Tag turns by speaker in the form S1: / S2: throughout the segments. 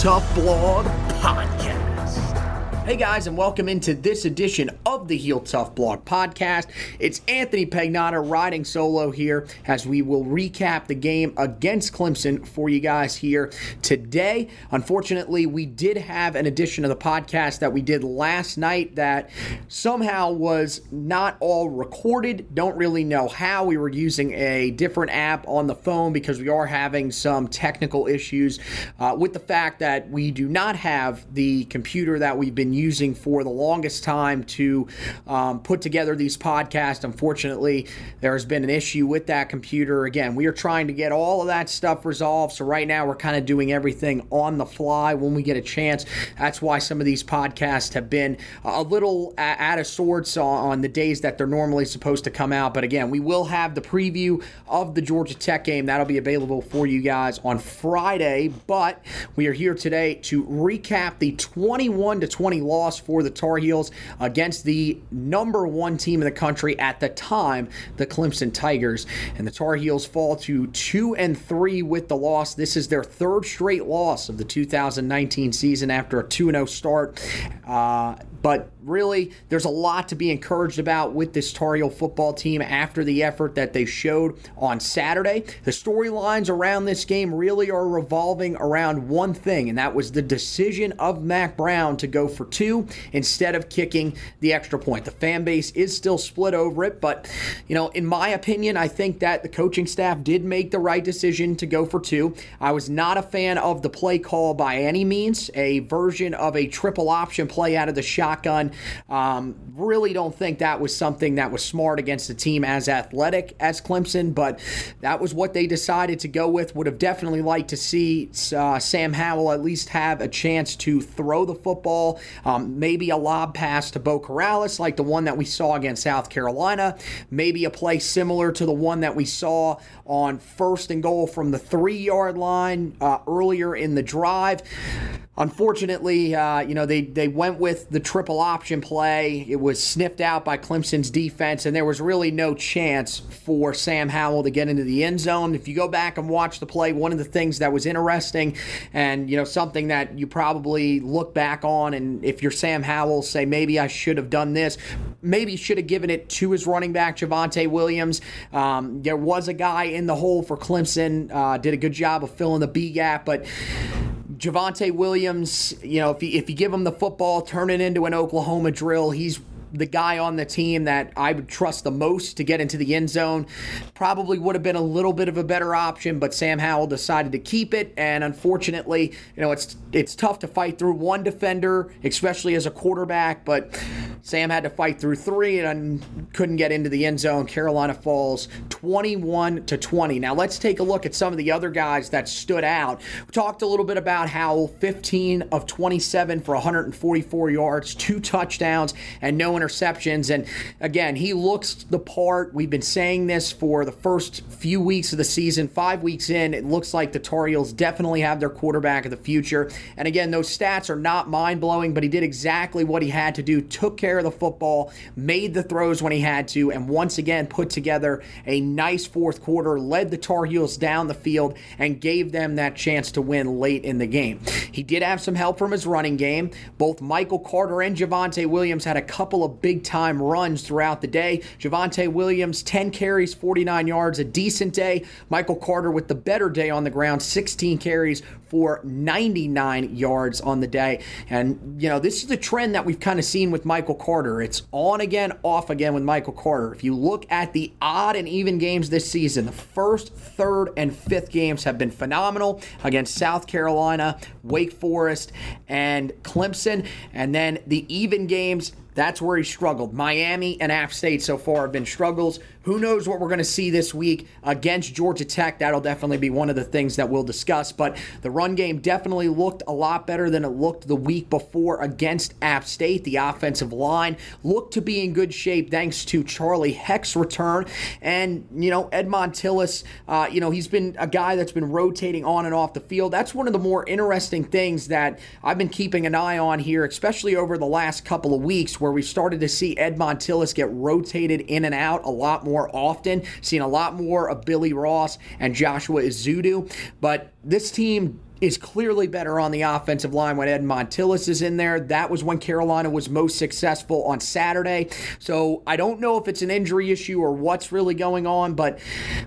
S1: Tough Blog. Hey guys, and welcome into this edition of the Heel Tough Blog Podcast. It's Anthony Pagnotta riding solo here as we will recap the game against Clemson for you guys here today. Unfortunately, we did have an edition of the podcast that we did last night that somehow was not all recorded. Don't really know how. We were using a different app on the phone because we are having some technical issues uh, with the fact that we do not have the computer that we've been using for the longest time to um, put together these podcasts. Unfortunately, there has been an issue with that computer. Again, we are trying to get all of that stuff resolved. So right now, we're kind of doing everything on the fly when we get a chance. That's why some of these podcasts have been a little out of sorts on the days that they're normally supposed to come out. But again, we will have the preview of the Georgia Tech game. That'll be available for you guys on Friday. But we are here today to recap the 21 to 20 loss for the Tar Heels against the number one team in the country at the time, the Clemson Tigers. And the Tar Heels fall to two and three with the loss. This is their third straight loss of the 2019 season after a 2 0 start. Uh, but really, there's a lot to be encouraged about with this Tar Heel football team after the effort that they showed on Saturday. The storylines around this game really are revolving around one thing, and that was the decision of Mack Brown to go for two instead of kicking the extra point. The fan base is still split over it, but, you know, in my opinion, I think that the coaching staff did make the right decision to go for two. I was not a fan of the play call by any means, a version of a triple option play out of the shotgun. Um, really don't think that was something that was smart against a team as athletic as Clemson, but that was what they decided to go with. Would have definitely liked to see uh, Sam Howell at least have a chance to throw the football, um, maybe a lob pass to Beau Corrales like the one that we saw against South Carolina, maybe a play similar to the one that we saw on first and goal from the three yard line uh, earlier in the drive. Unfortunately, uh, you know, they, they went with the triple option play. It was sniffed out by Clemson's defense, and there was really no chance for Sam Howell to get into the end zone. If you go back and watch the play, one of the things that was interesting and, you know, something that you probably look back on, and if you're Sam Howell, say, maybe I should have done this, maybe should have given it to his running back, Javonte Williams. Um, there was a guy in the hole for Clemson, uh, did a good job of filling the B gap, but Javonte Williams, you know, if you, if you give him the football, turn it into an Oklahoma drill, he's the guy on the team that I would trust the most to get into the end zone. Probably would have been a little bit of a better option, but Sam Howell decided to keep it. And unfortunately, you know, it's it's tough to fight through one defender, especially as a quarterback. But Sam had to fight through three and couldn't get into the end zone. Carolina falls 21 to 20. Now let's take a look at some of the other guys that stood out. We talked a little bit about Howell, 15 of 27 for 144 yards, two touchdowns, and no interceptions. And again, he looks the part. We've been saying this for the first few weeks of the season. Five weeks in, it looks like the Tar Heels definitely have their quarterback of the future. And again, those stats are not mind blowing, but he did exactly what he had to do, took care of the football, made the throws when he had to, and once again put together a nice fourth quarter, led the Tar Heels down the field, and gave them that chance to win late in the game. He did have some help from his running game. Both Michael Carter and Javonte Williams had a couple of big time runs throughout the day. Javonte Williams, 10 carries, 49 yards, a decent day. Michael Carter with the better day on the ground, 16 carries for 99 yards on the day. And, you know, this is the trend that we've kind of seen with Michael Carter. It's on again, off again with Michael Carter. If you look at the odd and even games this season, the first, third, and fifth games have been phenomenal against South Carolina, Wake Forest, and Clemson. And then the even games, that's where he struggled. Miami and App State so far have been struggles. Who knows what we're going to see this week against Georgia Tech? That'll definitely be one of the things that we'll discuss. But the run game definitely looked a lot better than it looked the week before against App State. The offensive line looked to be in good shape thanks to Charlie Heck's return. And, you know, Ed Montilus, uh, you know, he's been a guy that's been rotating on and off the field. That's one of the more interesting things that I've been keeping an eye on here, especially over the last couple of weeks where we've started to see Ed Montilus get rotated in and out a lot more often, seeing a lot more of Billy Ross and Joshua Ezeudu. But this team is clearly better on the offensive line when Ed Montilus is in there. That was when Carolina was most successful on Saturday. So I don't know if it's an injury issue or what's really going on, but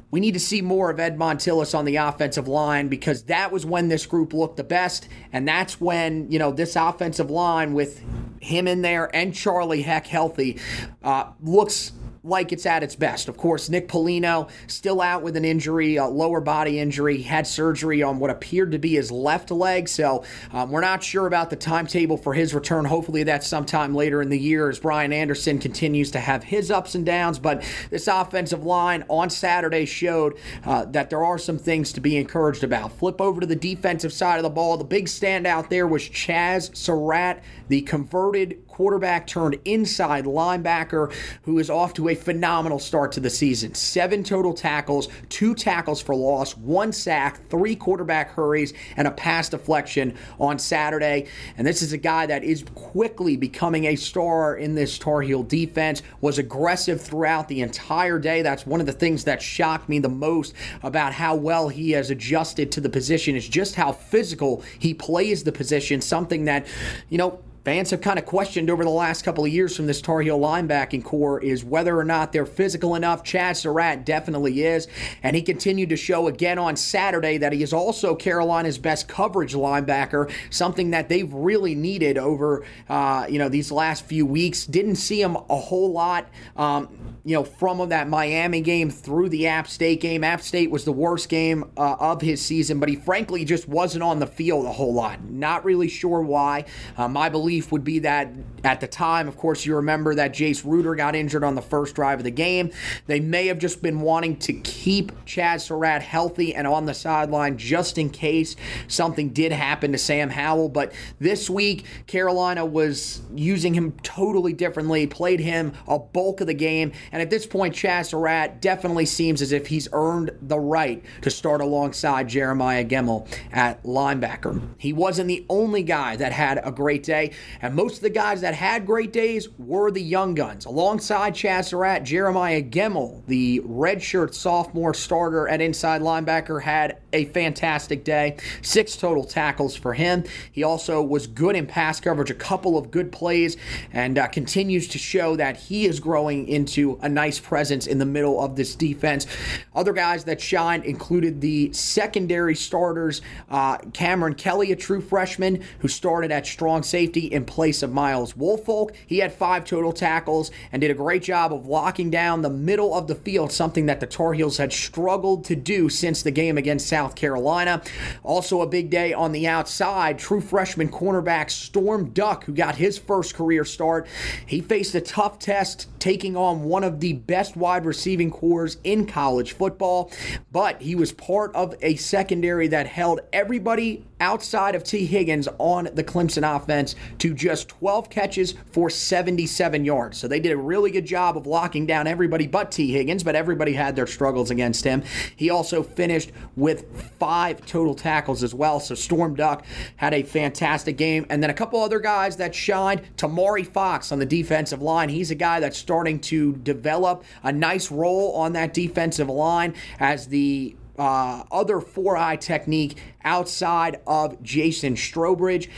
S1: we need to see more of Ed Montilus on the offensive line because that was when this group looked the best. And that's when, you know, this offensive line with him in there and Charlie Heck healthy uh, looks like it's at its best. Of course, Nick Polino still out with an injury, a lower body injury, had surgery on what appeared to be his left leg. So um, we're not sure about the timetable for his return. Hopefully, that's sometime later in the year as Brian Anderson continues to have his ups and downs. But this offensive line on Saturday showed uh, that there are some things to be encouraged about. Flip over to the defensive side of the ball. The big standout there was Chazz Surratt, the converted quarterback turned inside linebacker who is off to a phenomenal start to the season. Seven total tackles, two tackles for loss, one sack, three quarterback hurries, and a pass deflection on Saturday. And this is a guy that is quickly becoming a star in this Tar Heel defense, was aggressive throughout the entire day. That's one of the things that shocked me the most about how well he has adjusted to the position is just how physical he plays the position, something that, you know, fans have kind of questioned over the last couple of years from this Tar Heel linebacking core is whether or not they're physical enough. Chazz Surratt definitely is, and he continued to show again on Saturday that he is also Carolina's best coverage linebacker, something that they've really needed over uh, you know these last few weeks. Didn't see him a whole lot. Um, you know, from that Miami game through the App State game. App State was the worst game uh, of his season, but he frankly just wasn't on the field a whole lot. Not really sure why. Uh, my belief would be that at the time, of course, you remember that Jace Ruder got injured on the first drive of the game. They may have just been wanting to keep Chazz Surratt healthy and on the sideline just in case something did happen to Sam Howell. But this week, Carolina was using him totally differently, played him a bulk of the game. And at this point, Chazz Surratt definitely seems as if he's earned the right to start alongside Jeremiah Gemmel at linebacker. He wasn't the only guy that had a great day, and most of the guys that had great days were the young guns. Alongside Chazz Jeremiah Gemmel, the redshirt sophomore starter at inside linebacker, had a fantastic day. Six total tackles for him. He also was good in pass coverage, a couple of good plays, and uh, continues to show that he is growing into a nice presence in the middle of this defense. Other guys that shined included the secondary starters, uh, Cam'Ron Kelly, a true freshman who started at strong safety in place of Myles Wolfolk. He had five total tackles and did a great job of locking down the middle of the field, something that the Tar Heels had struggled to do since the game against South South Carolina. Also, a big day on the outside, true freshman cornerback Storm Duck, who got his first career start. He faced a tough test taking on one of the best wide receiving cores in college football, but he was part of a secondary that held everybody outside of Tee Higgins on the Clemson offense to just 12 catches for 77 yards. So they did a really good job of locking down everybody but Tee Higgins, but everybody had their struggles against him. He also finished with five total tackles as well. So Storm Duck had a fantastic game. And then a couple other guys that shined. Tomari Fox on the defensive line. He's a guy that's starting to develop a nice role on that defensive line as the uh, other four eye technique outside of Jason Strowbridge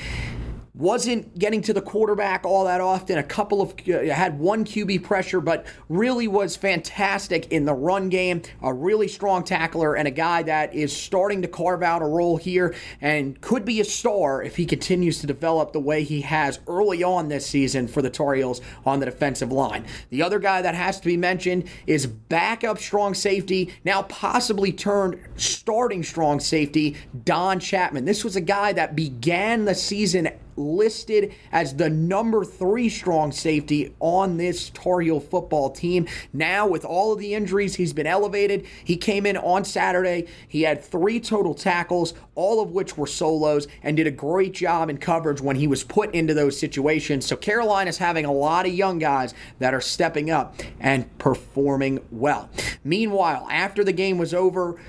S1: wasn't getting to the quarterback all that often. A couple of uh, had one QB pressure, but really was fantastic in the run game. A really strong tackler and a guy that is starting to carve out a role here and could be a star if he continues to develop the way he has early on this season for the Tar Heels on the defensive line. The other guy that has to be mentioned is backup strong safety, now possibly turned starting strong safety, Don Chapman. This was a guy that began the season listed as the number three strong safety on this Tar Heel football team. Now, with all of the injuries, he's been elevated. He came in on Saturday. He had three total tackles, all of which were solos, and did a great job in coverage when he was put into those situations. So, Carolina's having a lot of young guys that are stepping up and performing well. Meanwhile, after the game was over,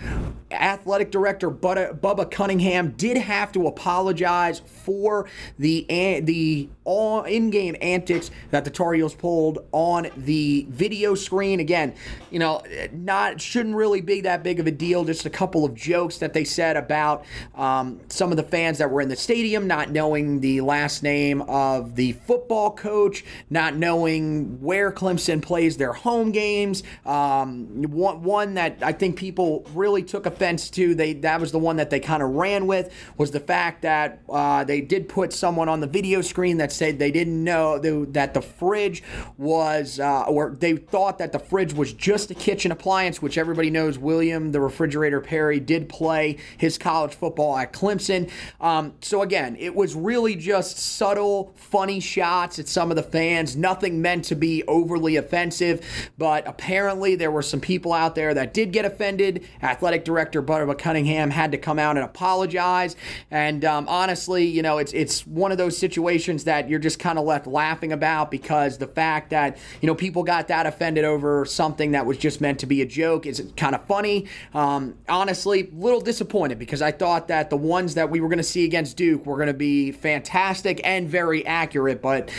S1: athletic director Bubba Cunningham did have to apologize for the the in-game antics that the Tar Heels pulled on the video screen. Again, you know, not shouldn't really be that big of a deal. Just a couple of jokes that they said about um, some of the fans that were in the stadium not knowing the last name of the football coach, not knowing where Clemson plays their home games. Um, one, one that I think people really took offense to. They that was the one that they kind of ran with was the fact that uh, they did put someone on the video screen that said they didn't know that the fridge was, uh, or they thought that the fridge was just a kitchen appliance, which everybody knows William, the refrigerator Perry, did play his college football at Clemson. Um, so again, it was really just subtle, funny shots at some of the fans, nothing meant to be overly offensive, but apparently there were some people out there that did get offended. Athletic director Bubba Cunningham had to come out and apologize. And um, honestly, you know, it's it's one of those situations that you're just kind of left laughing about because the fact that you know people got that offended over something that was just meant to be a joke is kind of funny. Um, honestly, a little disappointed because I thought that the ones that we were going to see against Duke were going to be fantastic and very accurate, but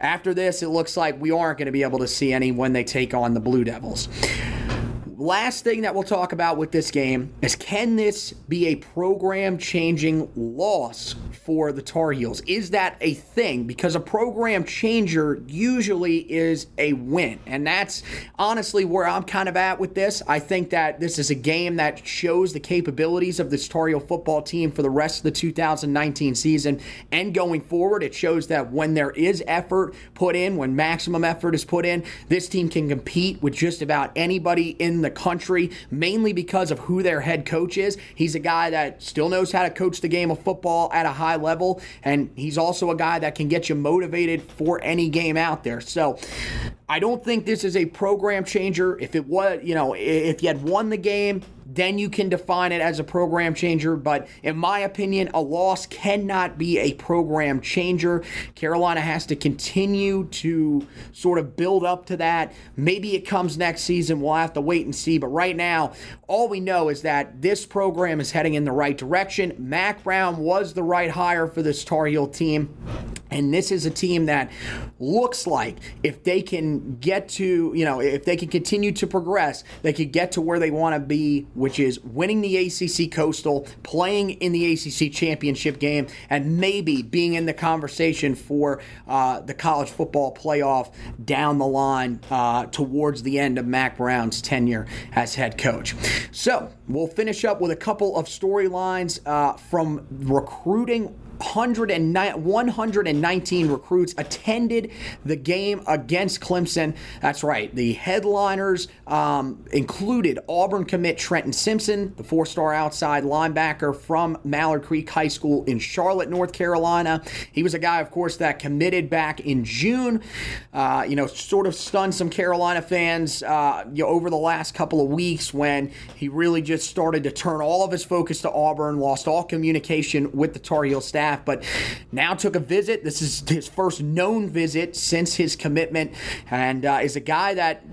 S1: after this, it looks like we aren't going to be able to see any when they take on the Blue Devils. Last thing that we'll talk about with this game is can this be a program changing loss for the Tar Heels? Is that a thing? Because a program changer usually is a win. And that's honestly where I'm kind of at with this. I think that this is a game that shows the capabilities of this Tar Heel football team for the rest of the 2019 season and going forward. It shows that when there is effort put in, when maximum effort is put in, this team can compete with just about anybody in the the country, mainly because of who their head coach is. He's a guy that still knows how to coach the game of football at a high level, and he's also a guy that can get you motivated for any game out there. So I don't think this is a program changer. If it was, you know, if you had won the game, then you can define it as a program changer. But in my opinion, a loss cannot be a program changer. Carolina has to continue to sort of build up to that. Maybe it comes next season. We'll have to wait and see. But right now, all we know is that this program is heading in the right direction. Mack Brown was the right hire for this Tar Heel team. And this is a team that looks like if they can get to, you know, if they can continue to progress, they could get to where they want to be which is winning the ACC Coastal, playing in the ACC championship game, and maybe being in the conversation for uh, the college football playoff down the line uh, towards the end of Mack Brown's tenure as head coach. So we'll finish up with a couple of storylines uh, from recruiting 119 recruits attended the game against Clemson. That's right. The headliners um, included Auburn commit Trenton Simpson, the four star outside linebacker from Mallard Creek High School in Charlotte, North Carolina. He was a guy, of course, that committed back in June. Uh, you know, sort of stunned some Carolina fans uh, you know, over the last couple of weeks when he really just started to turn all of his focus to Auburn, lost all communication with the Tar Heel staff, but now took a visit. This is his first known visit since his commitment, and uh, is a guy that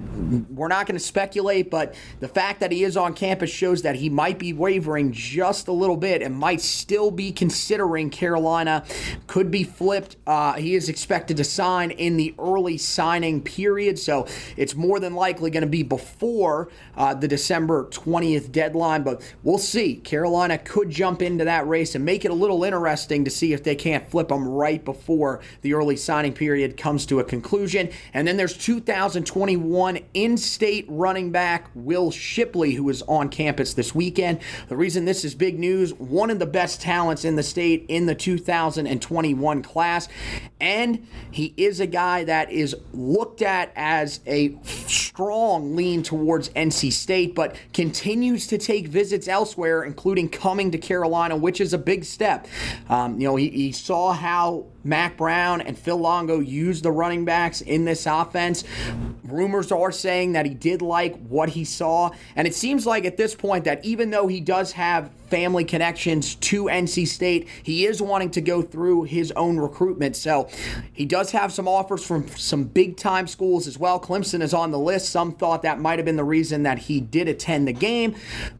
S1: we're not going to speculate, but the fact that he is on campus shows that he might be wavering just a little bit and might still be considering Carolina. Could be flipped. Uh, he is expected to sign in the early signing period, so it's more than likely going to be before uh, the December 20th deadline, but we'll see. Carolina could jump into that race and make it a little interesting to see if they can't flip him right before the early signing period comes to a conclusion. And then there's 2021 in state running back Will Shipley, who is on campus this weekend. The reason this is big news one of the best talents in the state in the 2021 class. And he is a guy that is looked at as a strong lean towards NC State, but continues to take visits elsewhere, including coming to Carolina, which is a big step. Uh, Um, you know, he, he saw how Mack Brown and Phil Longo used the running backs in this offense. Rumors are saying that he did like what he saw. And it seems like at this point that even though he does have family connections to NC State, he is wanting to go through his own recruitment. So he does have some offers from some big time schools as well. Clemson is on the list. Some thought that might have been the reason that he did attend the game,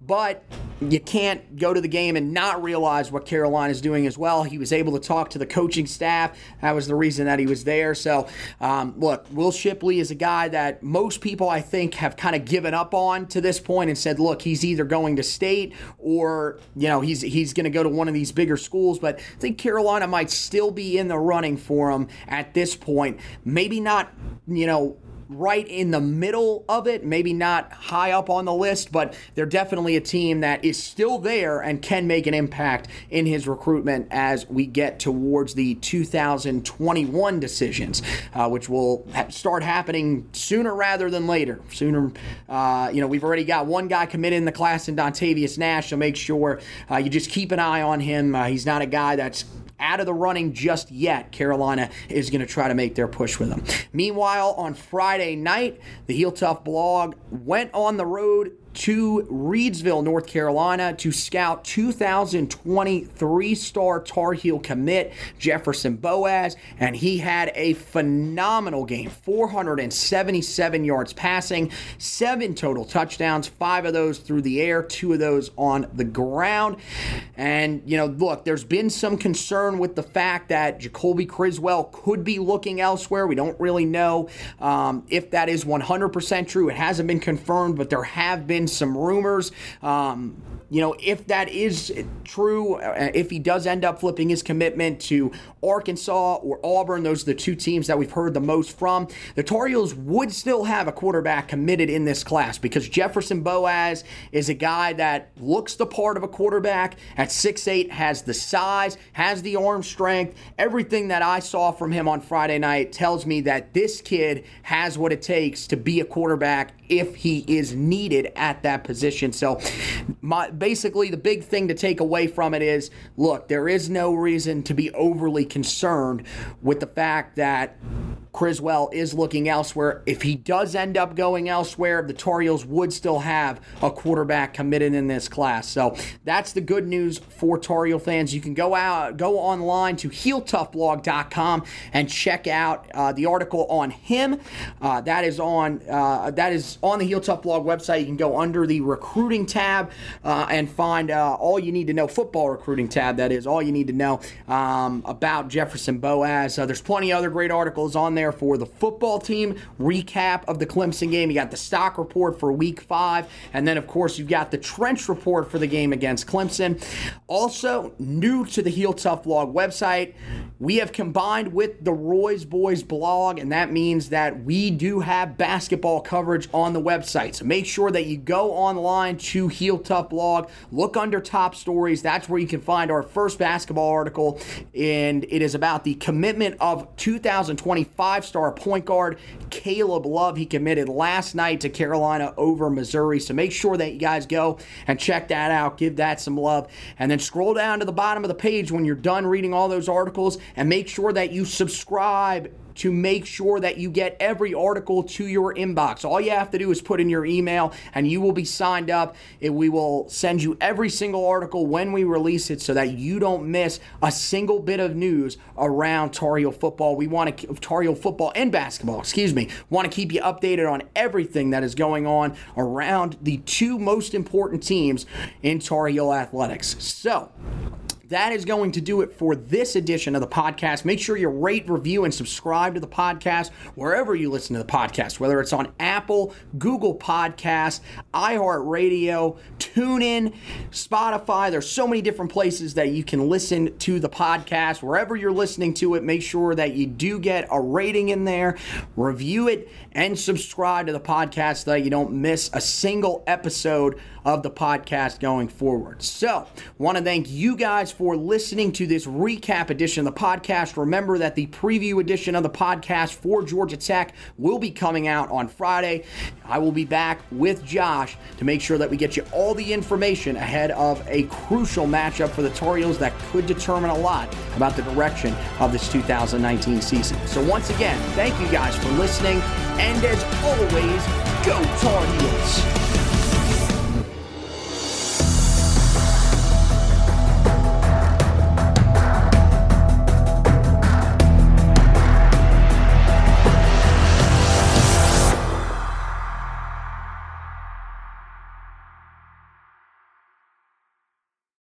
S1: but you can't go to the game and not realize what Carolina is doing as well. He was able to talk to the coaching staff. That was the reason that he was there. So, um, look, Will Shipley is a guy that most people, I think, have kind of given up on to this point and said, look, he's either going to state or, you know, he's he's going to go to one of these bigger schools. But I think Carolina might still be in the running for him at this point. Maybe not, you know, right in the middle of it, maybe not high up on the list, but they're definitely a team that is still there and can make an impact in his recruitment as we get towards the 2021 decisions, uh, which will ha- start happening sooner rather than later. Sooner, uh, you know, we've already got one guy committed in the class in Dontavius Nash, so make sure uh, you just keep an eye on him. Uh, he's not a guy that's out of the running just yet. Carolina is going to try to make their push with them. Meanwhile, on Friday night, the Heel Tough blog went on the road to Reidsville, North Carolina to scout 2023 star Tar Heel commit Jefferson Boaz, and he had a phenomenal game 477 yards passing, seven total touchdowns, five of those through the air, two of those on the ground. And, you know, look, there's been some concern with the fact that Jacoby Criswell could be looking elsewhere. We don't really know um, if that is 100% true. It hasn't been confirmed, but there have been some rumors. Um, you know, if that is true, uh, if he does end up flipping his commitment to Arkansas or Auburn, those are the two teams that we've heard the most from. The Tar Heels would still have a quarterback committed in this class because Jefferson Boaz is a guy that looks the part of a quarterback at 6'8, has the size, has the arm strength. Everything that I saw from him on Friday night tells me that this kid has what it takes to be a quarterback if he is needed at that position. So, my, basically, the big thing to take away from it is look, there is no reason to be overly concerned with the fact that Criswell is looking elsewhere. If he does end up going elsewhere, the Tar would still have a quarterback committed in this class. So that's the good news for Tar fans. You can go out, go online to HeelToughBlog.com and check out uh, the article on him. Uh, that is on uh, that is on the Heel Tough Blog website. You can go under the recruiting tab uh, and find uh, all you need to know. Football recruiting tab. That is all you need to know um, about Jefferson Boaz. Uh, there's plenty of other great articles on there there for the football team recap of the Clemson game. You got the stock report for week five. And then, of course, you've got the trench report for the game against Clemson. Also, new to the Heel Tough blog website, we have combined with the Roy's Boys blog, and that means that we do have basketball coverage on the website. So make sure that you go online to Heel Tough blog. Look under top stories. That's where you can find our first basketball article, and it is about the commitment of 2025 star point guard Caleb Love. He committed last night to Carolina over Missouri. So make sure that you guys go and check that out. Give that some love. And then scroll down to the bottom of the page when you're done reading all those articles and make sure that you subscribe to make sure that you get every article to your inbox. All you have to do is put in your email and you will be signed up. We will send you every single article when we release it so that you don't miss a single bit of news around Tar Heel football. We want to Tar Heel football and basketball, excuse me. Want to keep you updated on everything that is going on around the two most important teams in Tar Heel athletics. So, that is going to do it for this edition of the podcast. Make sure you rate, review, and subscribe to the podcast wherever you listen to the podcast, whether it's on Apple, Google Podcasts, iHeartRadio, TuneIn, Spotify. There's so many different places that you can listen to the podcast. Wherever you're listening to it, make sure that you do get a rating in there, review it, and subscribe to the podcast so that you don't miss a single episode of the podcast going forward. So, want to thank you guys for listening to this recap edition of the podcast. Remember that the preview edition of the podcast for Georgia Tech will be coming out on Friday. I will be back with Josh to make sure that we get you all the information ahead of a crucial matchup for the Tar Heels that could determine a lot about the direction of this 2019 season. So, once again, thank you guys for listening, and as always, go Tar Heels!